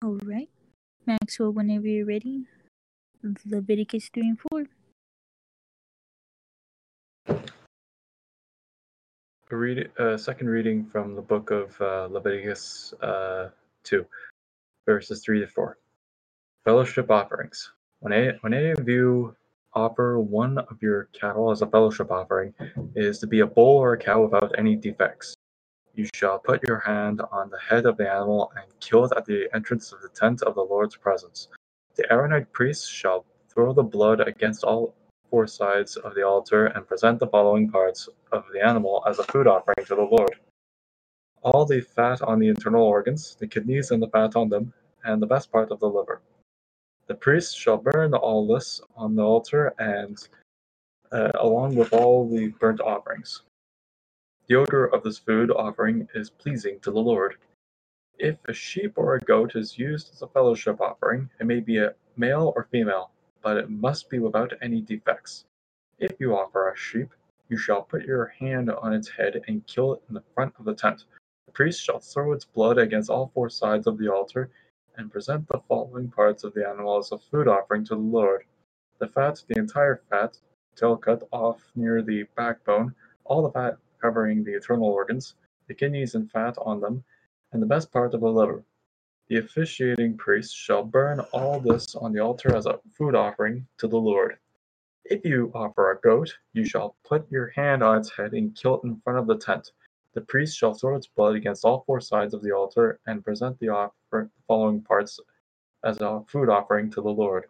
All right. Maxwell, whenever you're ready, Leviticus 3 and 4. A read, uh, second reading from the book of uh, Leviticus uh, 2, verses 3 to 4. Fellowship offerings. When any, when any of you offer one of your cattle as a fellowship offering, is to be a bull or a cow without any defects. You shall put your hand on the head of the animal and kill it at the entrance of the tent of the Lord's presence. The Aaronite priest shall throw the blood against all four sides of the altar and present the following parts of the animal as a food offering to the Lord all the fat on the internal organs, the kidneys and the fat on them, and the best part of the liver. The priest shall burn all this on the altar and uh, along with all the burnt offerings. The odor of this food offering is pleasing to the Lord. If a sheep or a goat is used as a fellowship offering, it may be a male or female, but it must be without any defects. If you offer a sheep, you shall put your hand on its head and kill it in the front of the tent. The priest shall throw its blood against all four sides of the altar and present the following parts of the animal as a food offering to the Lord the fat, the entire fat, tail cut off near the backbone, all the fat covering the internal organs, the kidneys and fat on them, and the best part of the liver. The officiating priest shall burn all this on the altar as a food offering to the Lord. If you offer a goat, you shall put your hand on its head and kill it in front of the tent. The priest shall throw its blood against all four sides of the altar and present the offer, following parts as a food offering to the Lord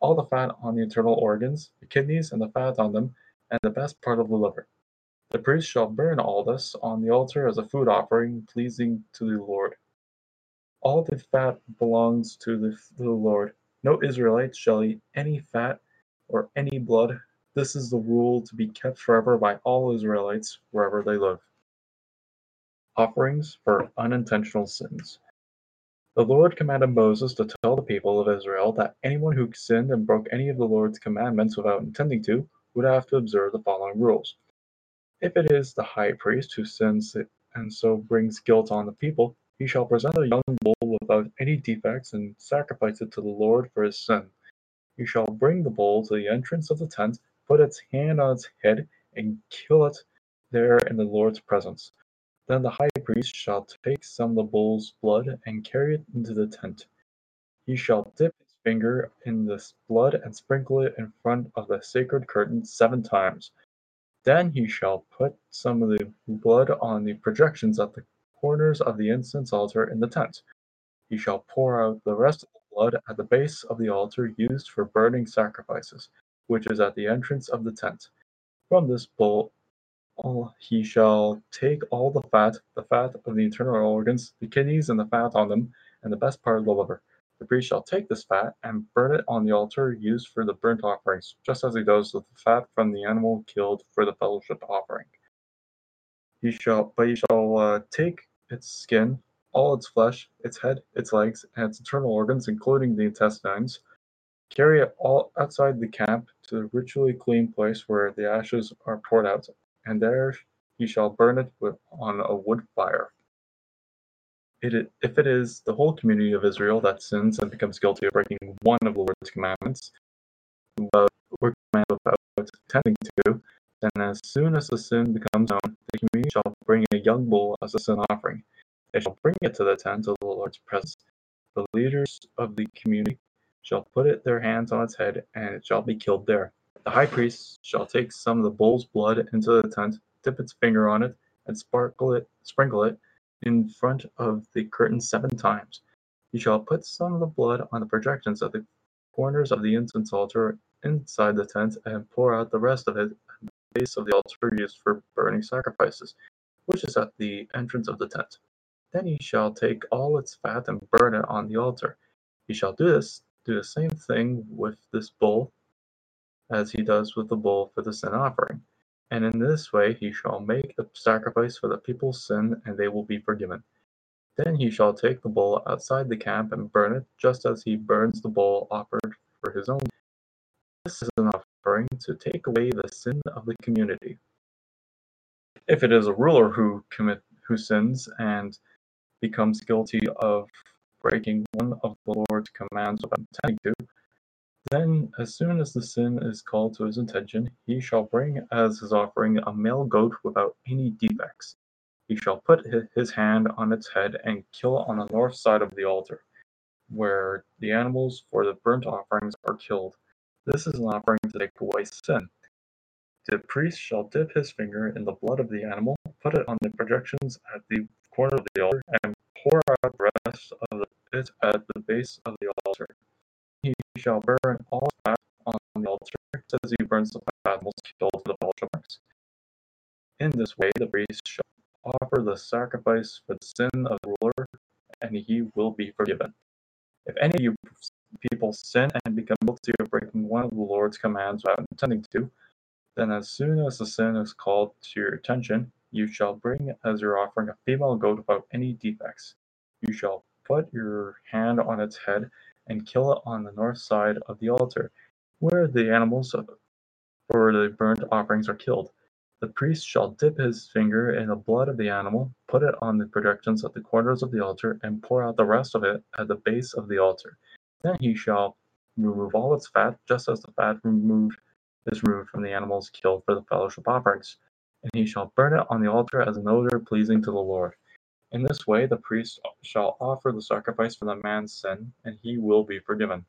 all the fat on the internal organs, the kidneys and the fat on them, and the best part of the liver. The priest shall burn all this on the altar as a food offering pleasing to the Lord. All the fat belongs to the, to the Lord. No Israelite shall eat any fat or any blood. This is the rule to be kept forever by all Israelites wherever they live. Offerings for unintentional sins. The Lord commanded Moses to tell the people of Israel that anyone who sinned and broke any of the Lord's commandments without intending to would have to observe the following rules. If it is the high priest who sins and so brings guilt on the people, he shall present a young bull without any defects and sacrifice it to the Lord for his sin. He shall bring the bull to the entrance of the tent, put its hand on its head, and kill it there in the Lord's presence. Then the high priest shall take some of the bull's blood and carry it into the tent. He shall dip his finger in this blood and sprinkle it in front of the sacred curtain seven times. Then he shall put some of the blood on the projections at the corners of the incense altar in the tent. He shall pour out the rest of the blood at the base of the altar used for burning sacrifices, which is at the entrance of the tent. From this bull he shall take all the fat, the fat of the internal organs, the kidneys and the fat on them, and the best part of the liver. The priest shall take this fat and burn it on the altar used for the burnt offerings, just as he does with the fat from the animal killed for the fellowship offering. He shall, but he shall uh, take its skin, all its flesh, its head, its legs, and its internal organs, including the intestines, carry it all outside the camp to the ritually clean place where the ashes are poured out, and there he shall burn it with, on a wood fire. It, if it is the whole community of Israel that sins and becomes guilty of breaking one of the Lord's commandments, but we're commanded about attending to, then as soon as the sin becomes known, the community shall bring a young bull as a sin offering. They shall bring it to the tent of the Lord's presence. The leaders of the community shall put it their hands on its head, and it shall be killed there. The high priest shall take some of the bull's blood into the tent, dip its finger on it, and sparkle it, sprinkle it in front of the curtain seven times. He shall put some of the blood on the projections at the corners of the incense altar inside the tent, and pour out the rest of it at the base of the altar used for burning sacrifices, which is at the entrance of the tent. Then he shall take all its fat and burn it on the altar. He shall do this, do the same thing with this bull as he does with the bull for the sin offering. And in this way he shall make the sacrifice for the people's sin, and they will be forgiven. Then he shall take the bull outside the camp and burn it, just as he burns the bull offered for his own. This is an offering to take away the sin of the community. If it is a ruler who commit who sins and becomes guilty of breaking one of the Lord's commands without intending to, then, as soon as the sin is called to his attention, he shall bring as his offering a male goat without any defects. He shall put his hand on its head and kill on the north side of the altar, where the animals for the burnt offerings are killed. This is an offering to take away sin. The priest shall dip his finger in the blood of the animal, put it on the projections at the corner of the altar, and pour out the rest of it at the base of the altar. He shall burn all fat on the altar, as he burns the fat animals killed for the fellowship offerings. In this way, the priest shall offer the sacrifice for the sin of the ruler, and he will be forgiven. If any of you people sin and become guilty of breaking one of the Lord's commands without intending to, then as soon as the sin is called to your attention, you shall bring as your offering a female goat without any defects. You shall put your hand on its head and kill it on the north side of the altar, where the animals for the burnt offerings are killed. The priest shall dip his finger in the blood of the animal, put it on the projections at the corners of the altar, and pour out the rest of it at the base of the altar. Then he shall remove all its fat, just as the fat removed is removed from the animals killed for the fellowship offerings. And he shall burn it on the altar as an odor pleasing to the Lord. In this way the priest shall offer the sacrifice for the man's sin, and he will be forgiven.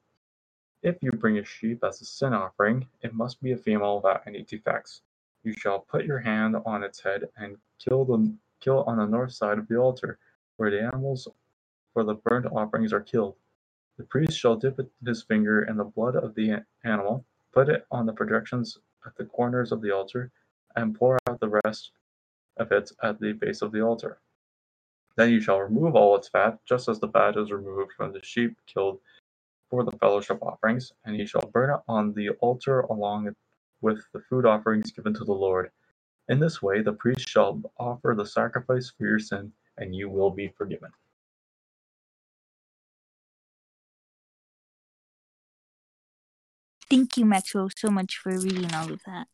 If you bring a sheep as a sin offering, it must be a female without any defects. You shall put your hand on its head and kill them kill on the north side of the altar, where the animals for the burnt offerings are killed. The priest shall dip his finger in the blood of the animal, put it on the projections at the corners of the altar, and pour out the rest of it at the base of the altar. Then you shall remove all its fat, just as the fat is removed from the sheep killed for the fellowship offerings, and you shall burn it on the altar along with the food offerings given to the Lord. In this way, the priest shall offer the sacrifice for your sin, and you will be forgiven. Thank you, Maxwell, so much for reading all of that.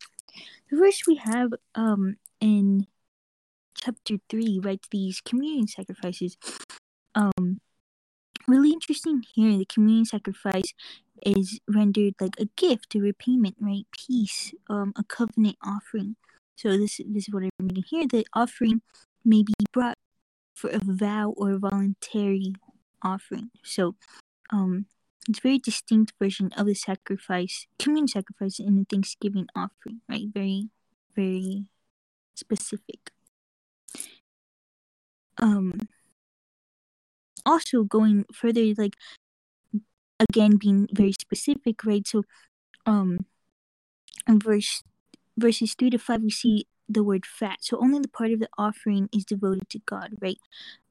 The verse we have um in chapter three, right? These communion sacrifices. Um, really interesting here. The communion sacrifice is rendered like a gift, a repayment, right? Peace, um, a covenant offering. So this this is what I'm reading here. The offering may be brought for a vow or a voluntary offering. So, um, it's a very distinct version of the sacrifice, communion sacrifice, and the Thanksgiving offering, right? Very, very specific. Um, also going further, like again being very specific, right? So, um, in verse verses three to five, we see the word fat. So only the part of the offering is devoted to God, right?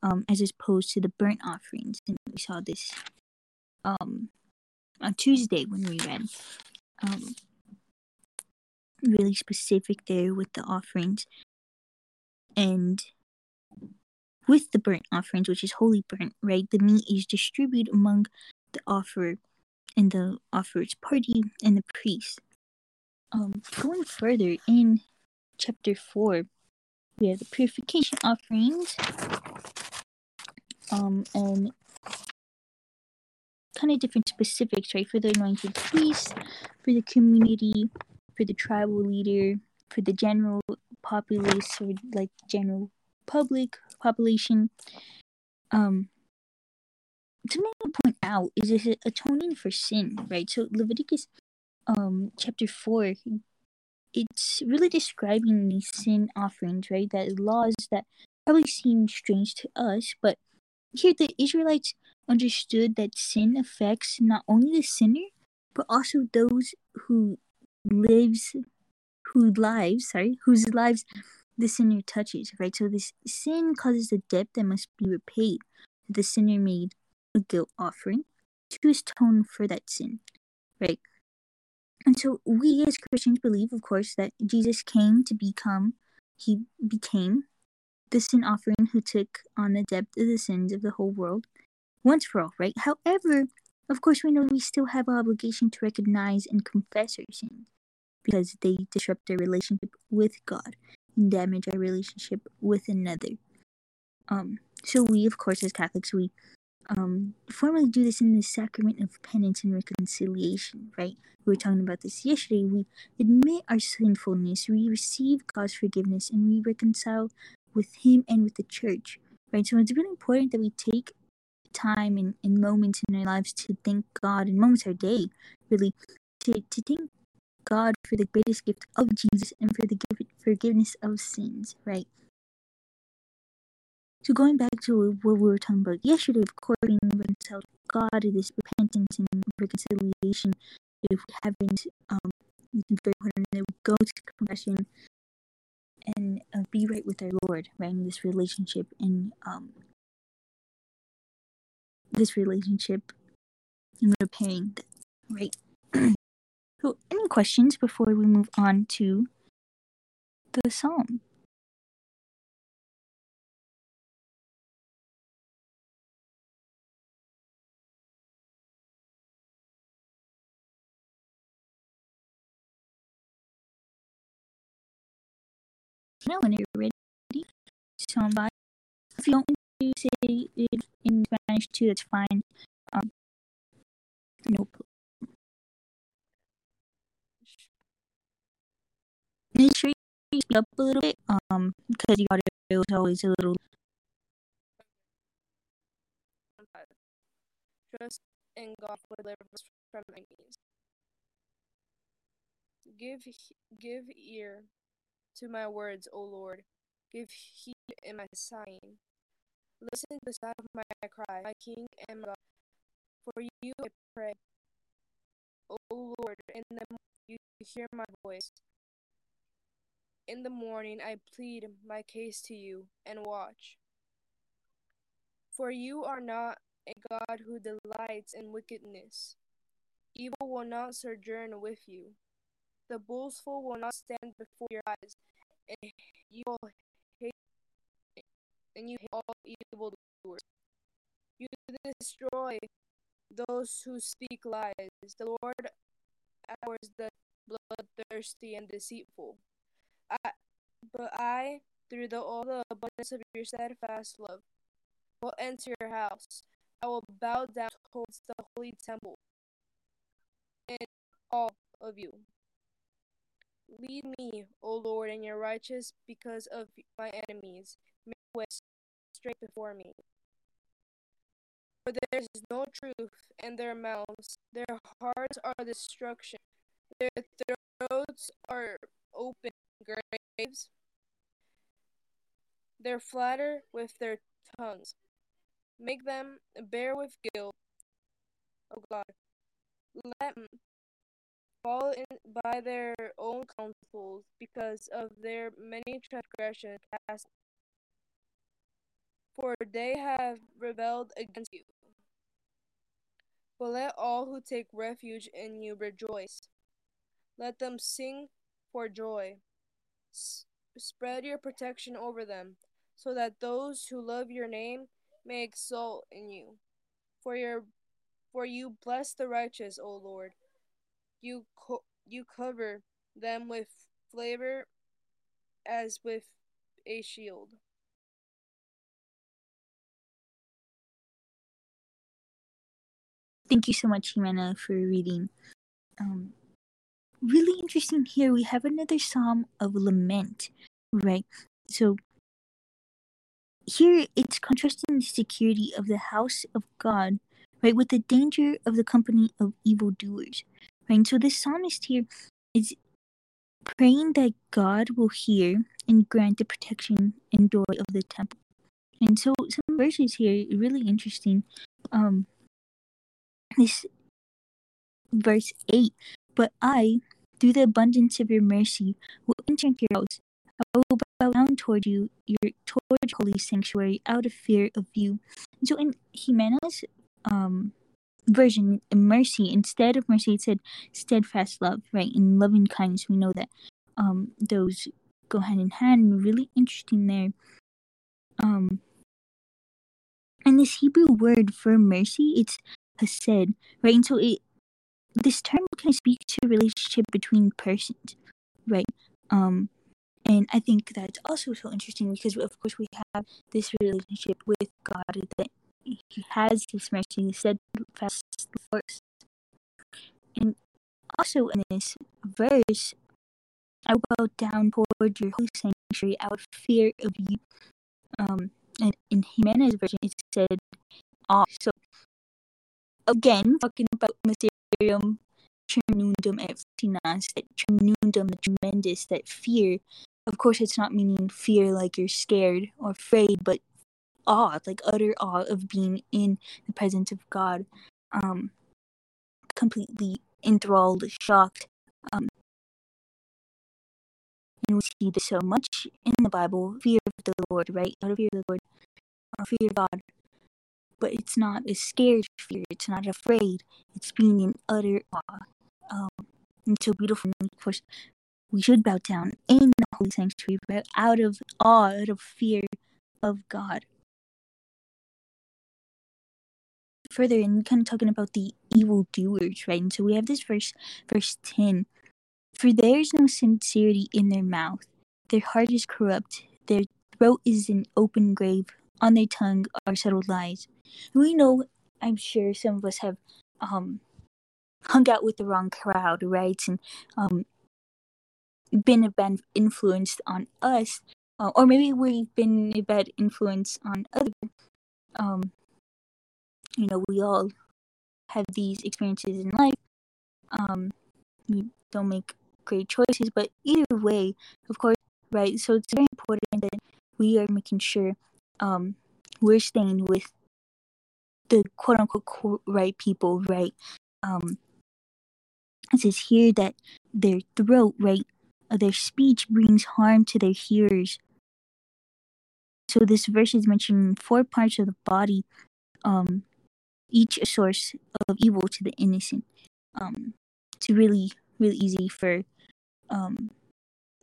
Um, as opposed to the burnt offerings, and we saw this um on Tuesday when we read um really specific there with the offerings and with the burnt offerings, which is holy burnt, right? The meat is distributed among the offerer and the offerer's party and the priest. Um, going further in chapter four, we have the purification offerings, um, and kind of different specifics, right? For the anointed priest, for the community, for the tribal leader, for the general populace, or like general public population. Um, something to point out is this atoning for sin, right? So Leviticus um chapter four it's really describing these sin offerings, right? That laws that probably seem strange to us, but here the Israelites understood that sin affects not only the sinner, but also those who lives who lives, sorry, whose lives the sinner touches, right? So this sin causes a debt that must be repaid. The sinner made a guilt offering to atone for that sin, right? And so we as Christians believe, of course, that Jesus came to become, he became the sin offering who took on the debt of the sins of the whole world once for all, right? However, of course, we know we still have an obligation to recognize and confess our sins because they disrupt our relationship with God damage our relationship with another. Um, so we, of course, as Catholics, we um, formally do this in the sacrament of penance and reconciliation, right? We were talking about this yesterday. We admit our sinfulness, we receive God's forgiveness, and we reconcile with Him and with the church, right? So it's really important that we take time and, and moments in our lives to thank God and moments our day, really, to, to thank God for the greatest gift of Jesus and for the forgiveness of sins, right? So going back to what we were talking about yesterday, of course, being reconciled to God, it is repentance and reconciliation. If we haven't, um, very important that we go to confession and uh, be right with our Lord, right, in this relationship and um, this relationship and repairing right? so, any questions before we move on to the psalm? know when you're ready. Somebody, if you don't want to say it in Spanish too, that's fine. Um, no Make sure speak up a little bit, um, because your audio is always a little. Trust in God for deliverance from enemies. Give give ear to my words, O Lord. Give heed in my sighing. Listen to the sound of my cry, my King and my God. For you I pray. O Lord, in the you hear my voice. In the morning I plead my case to you and watch. For you are not a God who delights in wickedness. Evil will not sojourn with you. The boastful will not stand before your eyes, and you will hate and you hate all evil doers. You destroy those who speak lies. The Lord abhors the bloodthirsty and deceitful. I, but I, through the, all the abundance of your steadfast love, will enter your house. I will bow down towards the holy temple and all of you. Lead me, O Lord, in your righteous because of my enemies. Make way straight before me. For there is no truth in their mouths. Their hearts are destruction. Their throats are open graves. They flatter with their tongues. Make them bear with guilt. Oh God, let them fall in by their own counsels because of their many transgressions cast for they have rebelled against you. But let all who take refuge in you rejoice. Let them sing for joy. Spread your protection over them, so that those who love your name may exult in you. For your for you bless the righteous, O Lord. You co- you cover them with flavor as with a shield. Thank you so much, Jimena, for reading. Um, really interesting here. We have another psalm of lament, right? So here it's contrasting the security of the house of God, right, with the danger of the company of evildoers, right? And so this psalmist here is praying that God will hear and grant the protection and joy of the temple. And so some verses here really interesting. Um, this verse 8 But I, through the abundance of your mercy, will enter into your house. I will bow down toward you, your toward holy sanctuary, out of fear of you. And so in Jimena's um, version, mercy, instead of mercy, it said steadfast love, right? In loving kindness, we know that um, those go hand in hand. Really interesting there. Um, and this Hebrew word for mercy, it's hesed, right? And so it this term can speak to relationship between persons, right? Um, and I think that's also so interesting because of course we have this relationship with God that He has this mercy, steadfast for us. And also in this verse, I will bow down toward your holy sanctuary out of fear of you. Um, and in Jimena's version, it said, "Ah." So again, talking about mysterium tremendum et that the tremendous, that fear. Of course, it's not meaning fear like you're scared or afraid, but awe, like utter awe of being in the presence of God. Um, completely enthralled, shocked. Um, and we see this so much in the Bible fear of the Lord, right? Out of fear of the Lord, or fear of God. But it's not a scared fear, it's not afraid, it's being in utter awe. Um, and so beautiful. Of course, we should bow down in the holy sanctuary, but out of awe, out of fear of God. Further, and kind of talking about the evil doers, right? And so we have this verse, verse 10 For there is no sincerity in their mouth, their heart is corrupt, their throat is an open grave, on their tongue are settled lies. We know, I'm sure some of us have um, hung out with the wrong crowd, right? And um, been a bad influence on us, uh, or maybe we've been a bad influence on other. Um, you know, we all have these experiences in life. Um, we don't make great choices, but either way, of course, right? So it's very important that we are making sure um, we're staying with the quote unquote right people, right? Um, it says here that their throat, right, uh, their speech brings harm to their hearers. So this verse is mentioning four parts of the body, um, each a source of evil to the innocent. Um, it's really, really easy for um,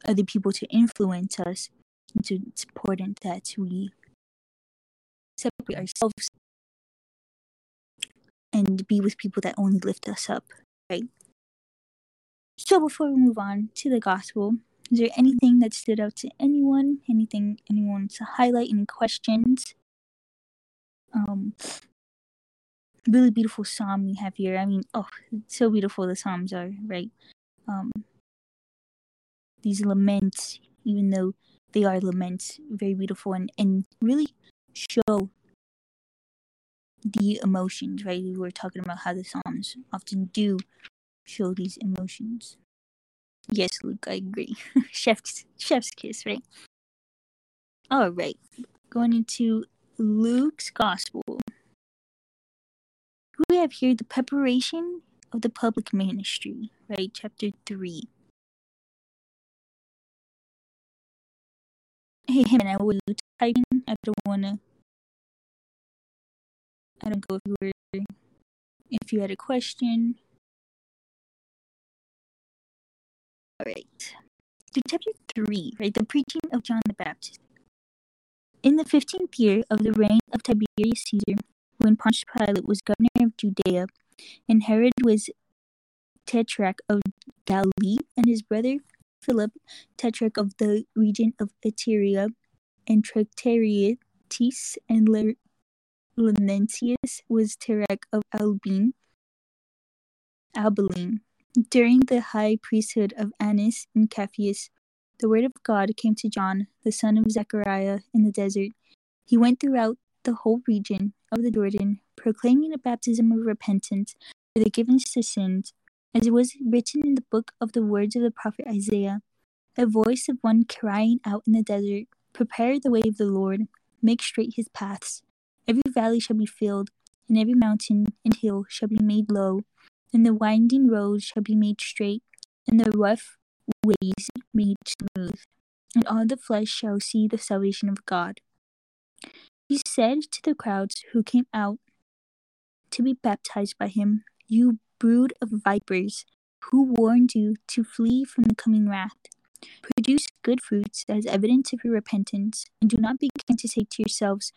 other people to influence us. And so it's important that we separate ourselves and be with people that only lift us up, right? So before we move on to the gospel, is there anything that stood out to anyone? Anything anyone wants to highlight? Any questions? Um, really beautiful psalm we have here. I mean, oh, so beautiful the psalms are, right? Um, these laments, even though they are laments, very beautiful and and really show the emotions, right? We were talking about how the Psalms often do show these emotions. Yes, Luke, I agree. chef's chef's kiss, right? All right, going into Luke's gospel. We have here the preparation of the public ministry, right? Chapter three. Hey, him and I were typing. I don't wanna. I don't go if you were. If you had a question. All right. To chapter 3, right? The preaching of John the Baptist. In the 15th year of the reign of Tiberius Caesar, when Pontius Pilate was governor of Judea, and Herod was tetrarch of Galilee, and his brother Philip, tetrarch of the region of Iturea, and Tractariatis, and Laurentius was tetrarch of Albine, Abilene. During the high priesthood of Annas and Caiaphas, the word of God came to John, the son of Zechariah, in the desert. He went throughout the whole region of the Jordan, proclaiming a baptism of repentance for the forgiveness of sins, as it was written in the book of the words of the prophet Isaiah, a voice of one crying out in the desert, Prepare the way of the Lord, make straight his paths. Every valley shall be filled, and every mountain and hill shall be made low and the winding road shall be made straight, and the rough ways made smooth, and all the flesh shall see the salvation of God. He said to the crowds who came out to be baptized by him, You brood of vipers, who warned you to flee from the coming wrath? Produce good fruits as evidence of your repentance, and do not begin to say to yourselves,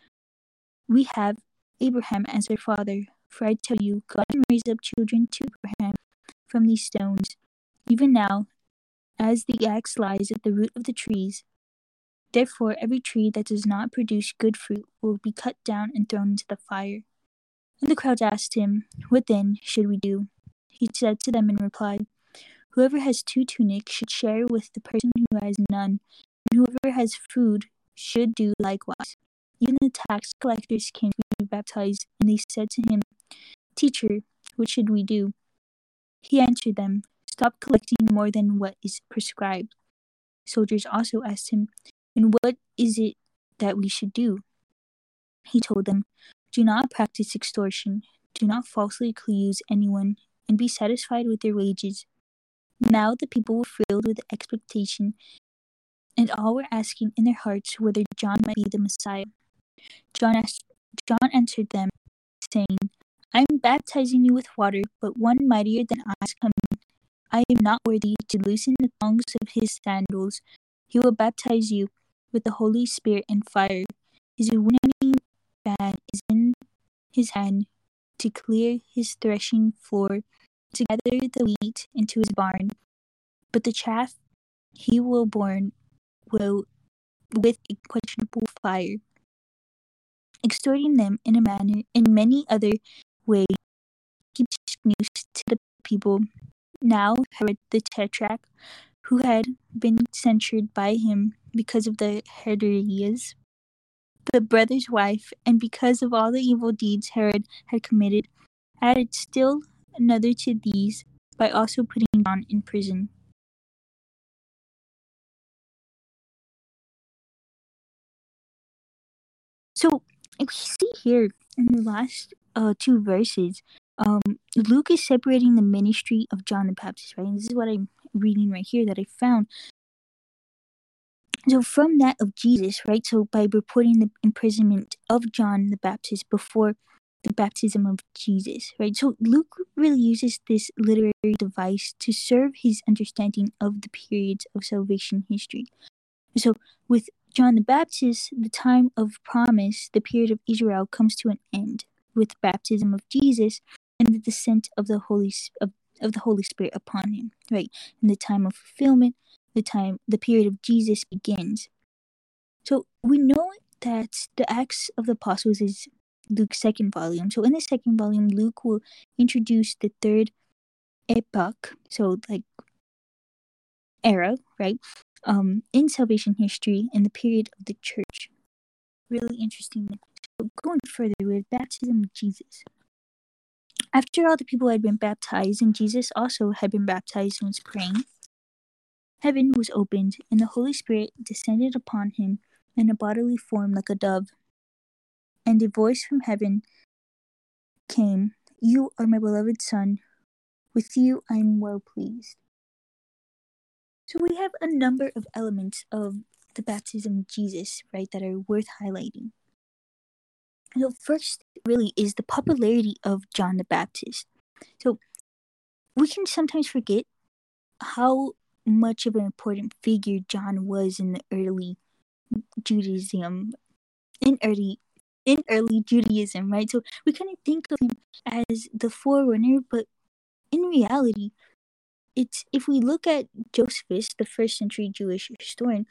We have Abraham as our father. For I tell you, God can raise up children to Abraham from these stones. Even now, as the axe lies at the root of the trees, Therefore, every tree that does not produce good fruit will be cut down and thrown into the fire. And the crowds asked him, What then should we do? He said to them in reply, Whoever has two tunics should share with the person who has none, and whoever has food should do likewise. Even the tax collectors came to be baptized, and they said to him, Teacher, what should we do? He answered them, Stop collecting more than what is prescribed. Soldiers also asked him, And what is it that we should do? He told them, Do not practice extortion, do not falsely accuse anyone, and be satisfied with their wages. Now the people were filled with expectation, and all were asking in their hearts whether John might be the Messiah. John, asked, John answered them, saying, I am baptizing you with water, but one mightier than I is coming. I am not worthy to loosen the thongs of his sandals. He will baptize you with the Holy Spirit and fire. His winnowing fan is in his hand to clear his threshing floor to gather the wheat into his barn, but the chaff he will burn will with unquenchable fire, extorting them in a manner in many other ways. Keeps news to the people. Now Herod the Tetrarch, who had been censured by him because of the Herodias, the brother's wife, and because of all the evil deeds Herod had committed, added still another to these by also putting John in prison. So if we see here in the last uh, two verses, um, Luke is separating the ministry of John the Baptist, right? And this is what I'm reading right here that I found. So from that of Jesus, right? So by reporting the imprisonment of John the Baptist before the baptism of Jesus, right? So Luke really uses this literary device to serve his understanding of the periods of salvation history. So with John the Baptist, the time of promise, the period of Israel comes to an end with baptism of Jesus and the descent of the Holy of, of the Holy Spirit upon him, right? And the time of fulfillment, the time the period of Jesus begins. So we know that the Acts of the Apostles is Luke's second volume. So in the second volume, Luke will introduce the third epoch, so like era, right? Um, in salvation history in the period of the church. Really interesting. So going further with baptism of Jesus. After all the people had been baptized, and Jesus also had been baptized and was praying, heaven was opened, and the Holy Spirit descended upon him in a bodily form like a dove and a voice from heaven came, You are my beloved Son. With you I am well pleased. So we have a number of elements of the baptism of Jesus, right, that are worth highlighting. So first really is the popularity of John the Baptist. So we can sometimes forget how much of an important figure John was in the early Judaism, in early in early Judaism, right? So we kind of think of him as the forerunner, but in reality, it's if we look at Josephus, the first century Jewish historian,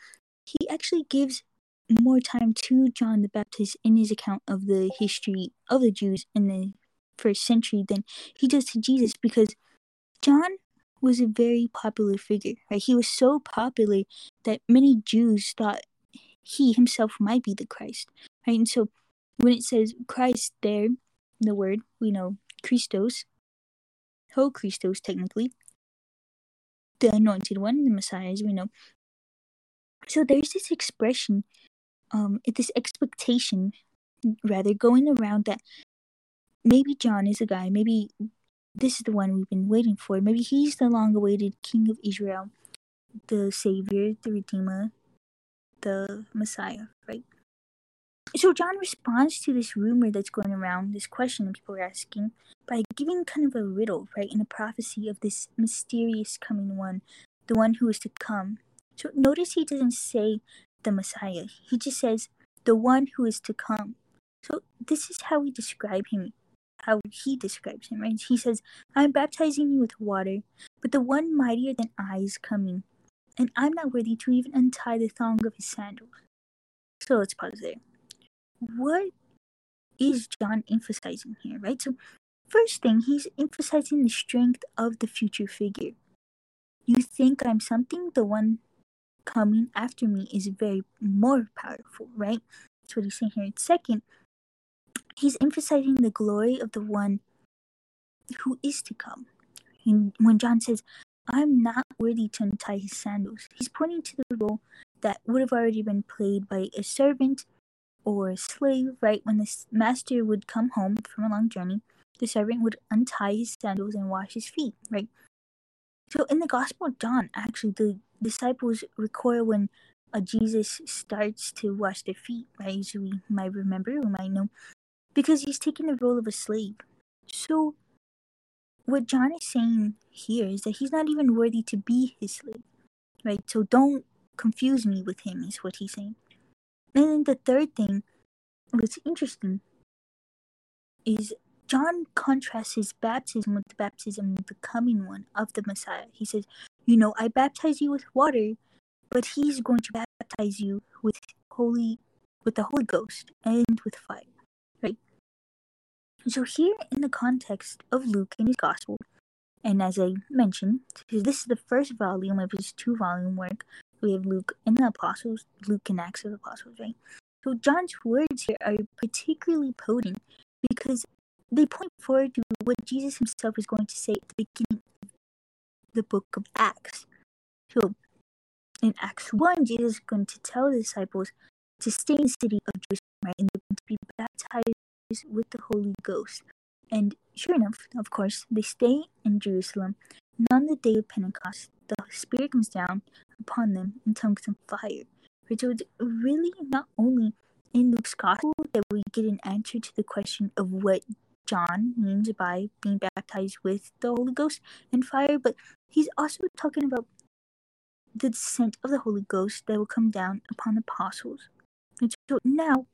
he actually gives more time to John the Baptist in his account of the history of the Jews in the first century than he does to Jesus because John was a very popular figure, right? He was so popular that many Jews thought he himself might be the Christ, right? And so when it says Christ there, the word, we know Christos, Ho Christos technically, the anointed one, the Messiah, as we know. So there's this expression, um, this expectation, rather, going around that maybe John is a guy, maybe this is the one we've been waiting for, maybe he's the long awaited King of Israel, the Savior, the Redeemer, the Messiah? So John responds to this rumor that's going around, this question that people are asking, by giving kind of a riddle, right, in a prophecy of this mysterious coming one, the one who is to come. So notice he doesn't say the Messiah. He just says the one who is to come. So this is how we describe him, how he describes him, right? He says, I'm baptizing you with water, but the one mightier than I is coming, and I'm not worthy to even untie the thong of his sandals. So let's pause there. What is John emphasizing here, right? So, first thing, he's emphasizing the strength of the future figure. You think I'm something, the one coming after me is very more powerful, right? That's what he's saying here. Second, he's emphasizing the glory of the one who is to come. And when John says, I'm not worthy to untie his sandals, he's pointing to the role that would have already been played by a servant or slave, right? When the master would come home from a long journey, the servant would untie his sandals and wash his feet, right? So in the Gospel of John, actually, the disciples recoil when uh, Jesus starts to wash their feet, right? As we might remember, we might know, because he's taking the role of a slave. So what John is saying here is that he's not even worthy to be his slave, right? So don't confuse me with him, is what he's saying. And then the third thing, what's interesting, is John contrasts his baptism with the baptism of the coming one of the Messiah. He says, You know, I baptize you with water, but he's going to baptize you with holy with the Holy Ghost and with fire. Right? So here in the context of Luke and his gospel, and as I mentioned, this is the first volume of his two volume work. We have Luke and the Apostles, Luke and Acts of the Apostles, right? So John's words here are particularly potent because they point forward to what Jesus himself is going to say at the beginning of the book of Acts. So, in Acts 1, Jesus is going to tell the disciples to stay in the city of Jerusalem, right, and to be baptized with the Holy Ghost. And sure enough, of course, they stay in Jerusalem. And on the day of Pentecost, the Spirit comes down upon them in tongues of fire. Right? So it's really not only in Luke's gospel that we get an answer to the question of what John means by being baptized with the Holy Ghost and fire, but he's also talking about the descent of the Holy Ghost that will come down upon the apostles. And so now,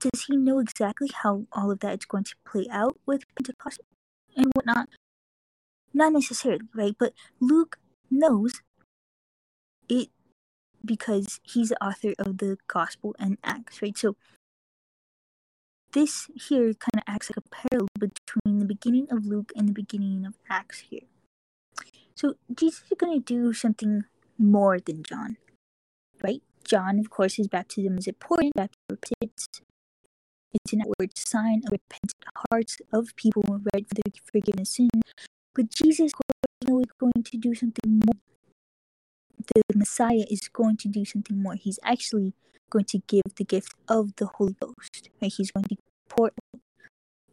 does he know exactly how all of that is going to play out with Pentecost and whatnot? Not necessarily, right? But Luke knows it because he's the author of the Gospel and Acts, right? So this here kind of acts like a parallel between the beginning of Luke and the beginning of Acts here. So Jesus is going to do something more than John, right? John, of course, his baptism is important. It's, it's an outward sign of repentant hearts of people ready for their forgiveness sin. But Jesus is going to do something more. The Messiah is going to do something more. He's actually going to give the gift of the Holy Ghost. Right? He's going to pour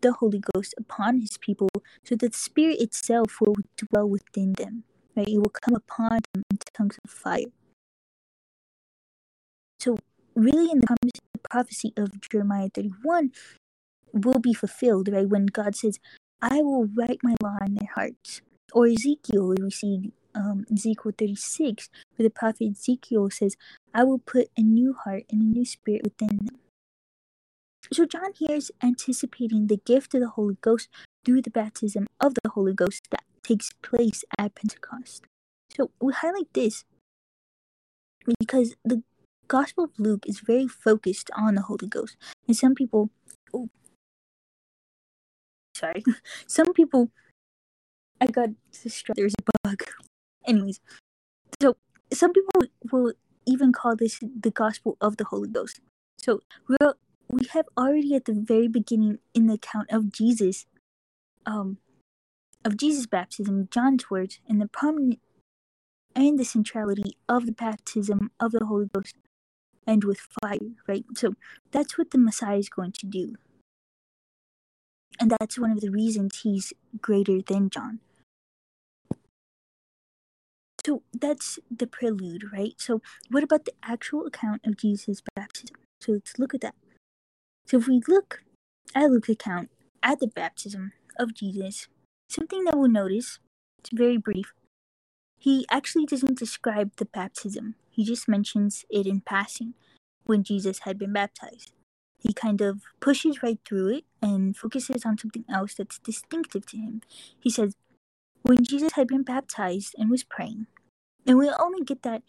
the Holy Ghost upon his people so that the Spirit itself will dwell within them. Right? It will come upon them in tongues of fire. So, really, in the prophecy of Jeremiah 31 will be fulfilled, right? When God says, I will write my law in their hearts. Or Ezekiel, we see um, Ezekiel 36, where the prophet Ezekiel says, I will put a new heart and a new spirit within them. So John here is anticipating the gift of the Holy Ghost through the baptism of the Holy Ghost that takes place at Pentecost. So we highlight this because the Gospel of Luke is very focused on the Holy Ghost. And some people, oh, sorry, some people, I got distracted. There's a bug. Anyways, so some people will even call this the gospel of the Holy Ghost. So we we have already at the very beginning in the account of Jesus, um, of Jesus' baptism, John's words, and the prominent and the centrality of the baptism of the Holy Ghost and with fire, right? So that's what the Messiah is going to do. And that's one of the reasons he's greater than John. So that's the prelude, right? So what about the actual account of Jesus' baptism? So let's look at that. So if we look at Luke's account at the baptism of Jesus, something that we'll notice, it's very brief. He actually doesn't describe the baptism. He just mentions it in passing when Jesus had been baptized. He kind of pushes right through it and focuses on something else that's distinctive to him. He says, When Jesus had been baptized and was praying, and we only get that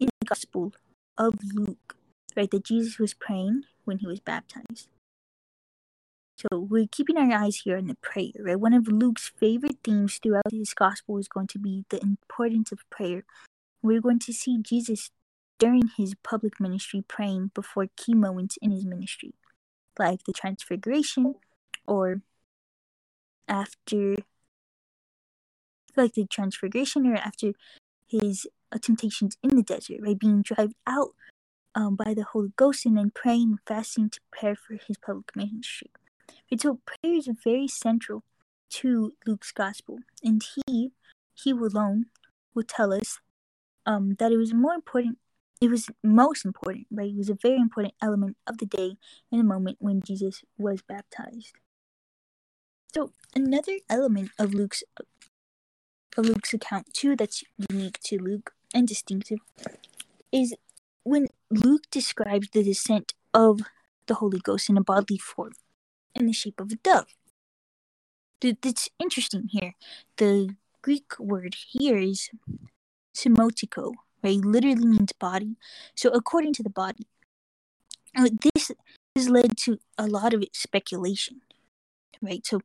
in the Gospel of Luke, right? That Jesus was praying when he was baptized. So we're keeping our eyes here on the prayer, right? One of Luke's favorite themes throughout his gospel is going to be the importance of prayer. We're going to see Jesus during his public ministry praying before key moments in his ministry, like the transfiguration or after like the transfiguration or after his uh, temptations in the desert, right? Being driven out um, by the Holy Ghost and then praying and fasting to prepare for his public ministry. Right? So prayer is very central to Luke's gospel, and he, he alone, will tell us um, that it was more important. It was most important, right? It was a very important element of the day and the moment when Jesus was baptized. So another element of Luke's Luke's account too that's unique to Luke and distinctive is when Luke describes the descent of the Holy Ghost in a bodily form in the shape of a dove. That's interesting here. The Greek word here is semotiko, right? Literally means body. So according to the body, uh, this has led to a lot of speculation, right? So,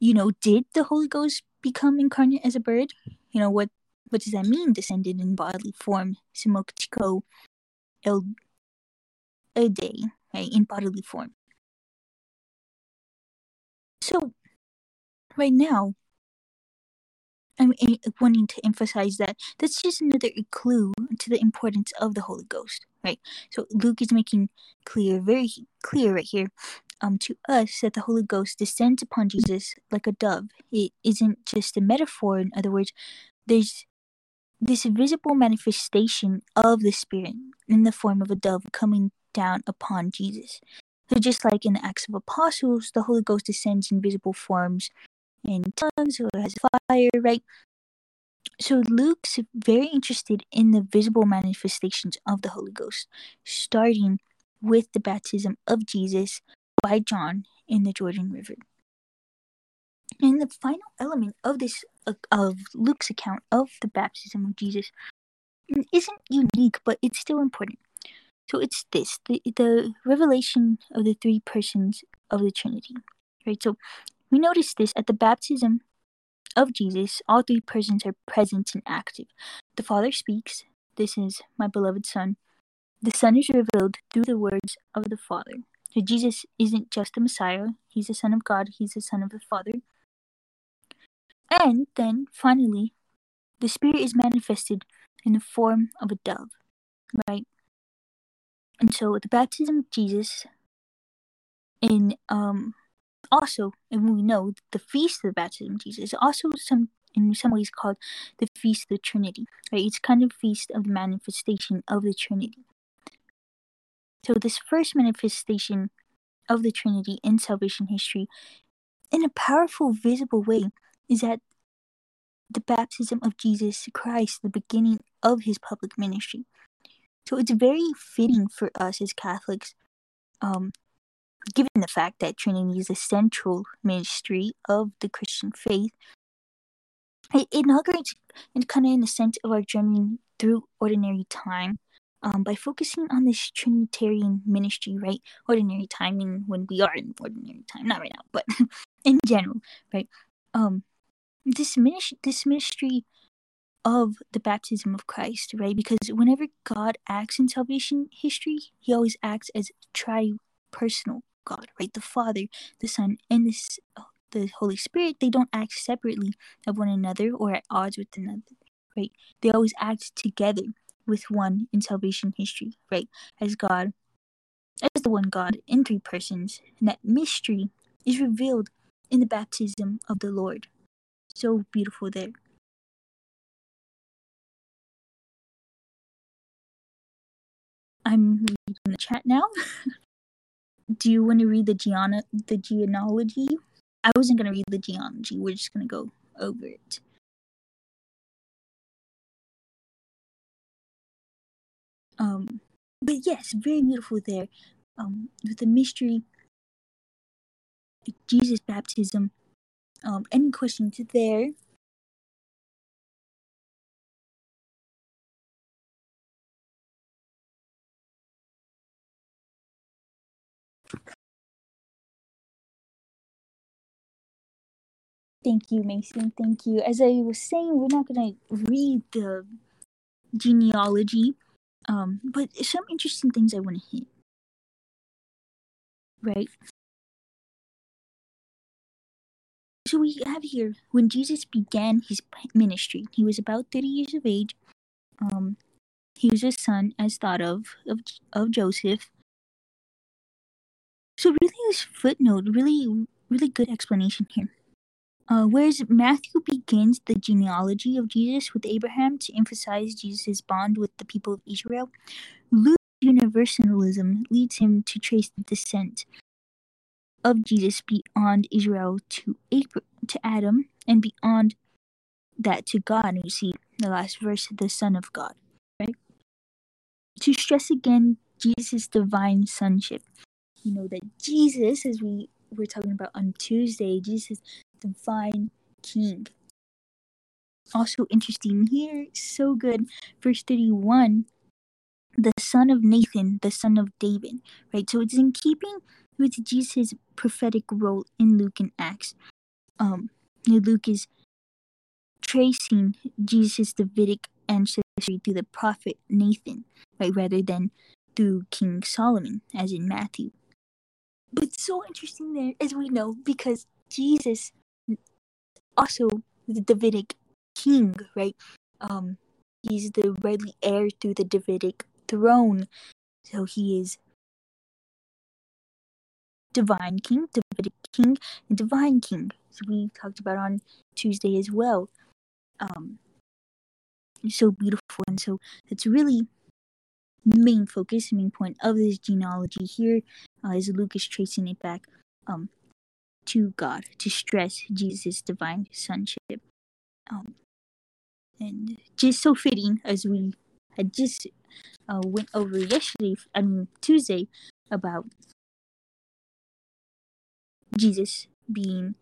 you know, did the Holy Ghost become incarnate as a bird? You know, what what does that mean, descended in bodily form? Semotiko el a day, right, in bodily form. So, right now, I'm wanting to emphasize that that's just another clue to the importance of the Holy Ghost, right? So Luke is making clear, very clear right here, um, to us that the Holy Ghost descends upon Jesus like a dove. It isn't just a metaphor. In other words, there's this visible manifestation of the Spirit in the form of a dove coming down upon Jesus. So just like in the Acts of Apostles, the Holy Ghost descends in visible forms in tongues or has fire, right? So Luke's very interested in the visible manifestations of the Holy Ghost, starting with the baptism of Jesus by John in the Jordan River. And the final element of this of Luke's account of the baptism of Jesus isn't unique, but it's still important. So it's this the, the revelation of the three persons of the Trinity. Right? So we notice this at the baptism of Jesus, all three persons are present and active. The Father speaks, This is my beloved Son. The Son is revealed through the words of the Father. So Jesus isn't just the Messiah, he's the Son of God, he's the Son of the Father. And then finally, the Spirit is manifested in the form of a dove, right? And so the baptism of Jesus in um also and we know the feast of the baptism of Jesus is also some in some ways called the feast of the Trinity. Right? It's kind of feast of the manifestation of the Trinity. So this first manifestation of the Trinity in salvation history in a powerful visible way is that the baptism of Jesus Christ, the beginning of his public ministry. So it's very fitting for us as Catholics, um, given the fact that Trinity is a central ministry of the Christian faith. It inaugurates and kind of in the sense of our journey through ordinary time um, by focusing on this Trinitarian ministry, right? Ordinary timing when we are in ordinary time, not right now, but in general, right? Um, this ministry, this ministry of the baptism of Christ, right? Because whenever God acts in salvation history, He always acts as tri-personal God, right? The Father, the Son, and the the Holy Spirit. They don't act separately of one another or at odds with another, right? They always act together with one in salvation history, right? As God, as the one God in three persons, and that mystery is revealed in the baptism of the Lord, so beautiful there. I'm reading the chat now. Do you want to read the geon the genealogy? I wasn't gonna read the genealogy. We're just gonna go over it. Um, but yes, very beautiful there. Um, with the mystery, Jesus' baptism, um, any questions there? Thank you, Mason. Thank you. As I was saying, we're not gonna read the genealogy, um, but some interesting things I want to hit. Right. So we have here when Jesus began his ministry, he was about thirty years of age. Um, he was a son, as thought of, of of Joseph. So really, this footnote, really, really good explanation here. Uh, whereas Matthew begins the genealogy of Jesus with Abraham to emphasize Jesus' bond with the people of Israel, Luke's universalism leads him to trace the descent of Jesus beyond Israel to to Adam and beyond that to God. You see the last verse, the Son of God, right? To stress again Jesus' divine sonship. You know that Jesus, as we were talking about on Tuesday, Jesus divine king. Also interesting here, so good. Verse 31 the son of Nathan, the son of David, right? So it's in keeping with Jesus' prophetic role in Luke and Acts. Um, Luke is tracing Jesus' Davidic ancestry through the prophet Nathan, right, rather than through King Solomon, as in Matthew. But so interesting there, as we know, because Jesus also the Davidic king, right? Um, he's the rightly heir to the Davidic throne. So he is divine king, Davidic king, and divine king. So we talked about on Tuesday as well. Um, so beautiful, and so it's really main focus, main point of this genealogy here, uh, is Luke is tracing it back um, to God to stress Jesus' divine sonship. Um, and just so fitting as we had just uh, went over yesterday, I mean Tuesday, about Jesus being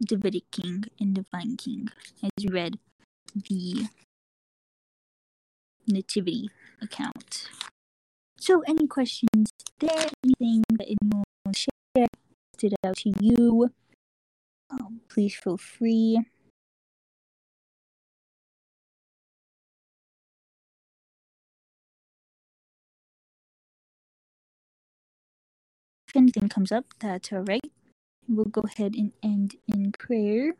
Davidic king and divine king, as we read the nativity account. So, any questions there? Anything that anyone to share stood out to you? Um, please feel free. If anything comes up, that's all right. We'll go ahead and end in prayer.